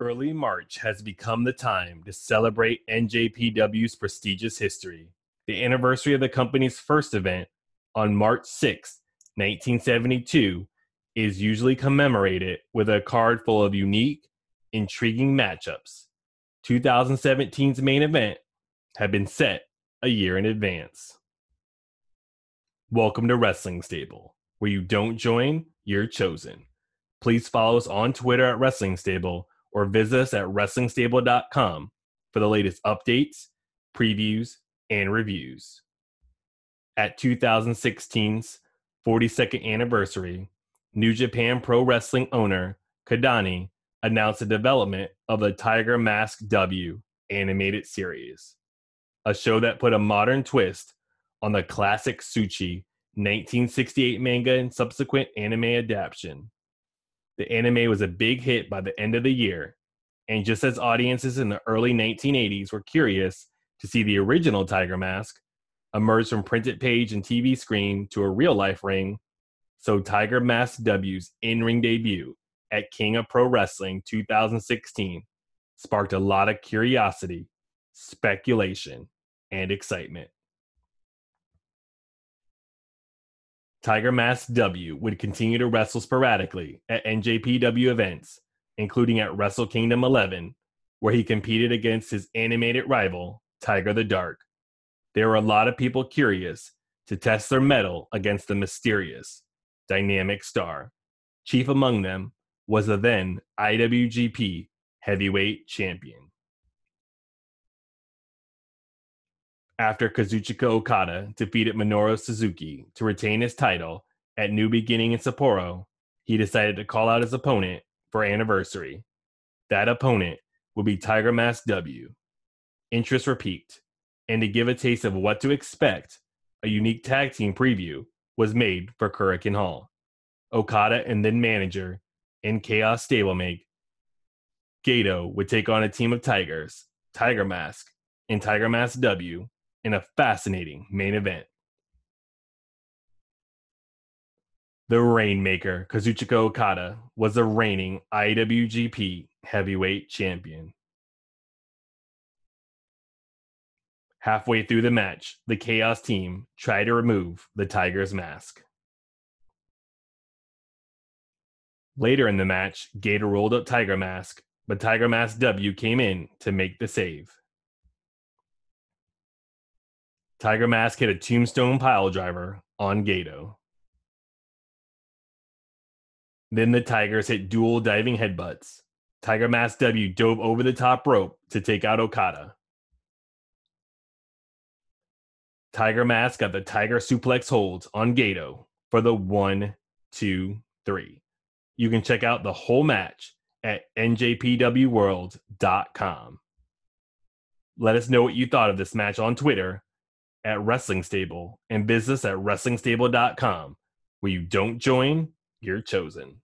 Early March has become the time to celebrate NJPW's prestigious history. The anniversary of the company's first event on March 6, 1972, is usually commemorated with a card full of unique, intriguing matchups. 2017's main event had been set a year in advance. Welcome to Wrestling Stable, where you don't join, you're chosen. Please follow us on Twitter at Wrestling Stable or visit us at WrestlingStable.com for the latest updates, previews, and reviews. At 2016's 42nd anniversary, New Japan Pro Wrestling owner Kidani announced the development of the Tiger Mask W animated series, a show that put a modern twist on the classic Tsuji 1968 manga and subsequent anime adaptation. The anime was a big hit by the end of the year, and just as audiences in the early 1980s were curious to see the original Tiger Mask emerge from printed page and TV screen to a real life ring, so Tiger Mask W's in ring debut at King of Pro Wrestling 2016 sparked a lot of curiosity, speculation, and excitement. Tiger Mask W would continue to wrestle sporadically at NJPW events, including at Wrestle Kingdom 11, where he competed against his animated rival, Tiger the Dark. There were a lot of people curious to test their mettle against the mysterious, dynamic star. Chief among them was the then IWGP Heavyweight Champion. After Kazuchika Okada defeated Minoru Suzuki to retain his title at New Beginning in Sapporo, he decided to call out his opponent for anniversary. That opponent would be Tiger Mask W. Interest piqued, and to give a taste of what to expect, a unique tag team preview was made for Korakuen Hall. Okada and then manager in Chaos Stablemate, Gedo would take on a team of Tigers, Tiger Mask, and Tiger Mask W in a fascinating main event. The Rainmaker, Kazuchika Okada, was the reigning IWGP Heavyweight Champion. Halfway through the match, the Chaos team tried to remove the Tiger's mask. Later in the match, Gedo rolled up Tiger Mask, but Tiger Mask W came in to make the save. Tiger Mask hit a tombstone pile driver on Gedo. Then the Tigers hit dual diving headbutts. Tiger Mask W dove over the top rope to take out Okada. Tiger Mask got the Tiger suplex holds on Gedo for the one, two, three. You can check out the whole match at njpwworld.com. Let us know what you thought of this match on Twitter at Wrestling Stable and business at WrestlingStable.com. Where you don't join, you're chosen.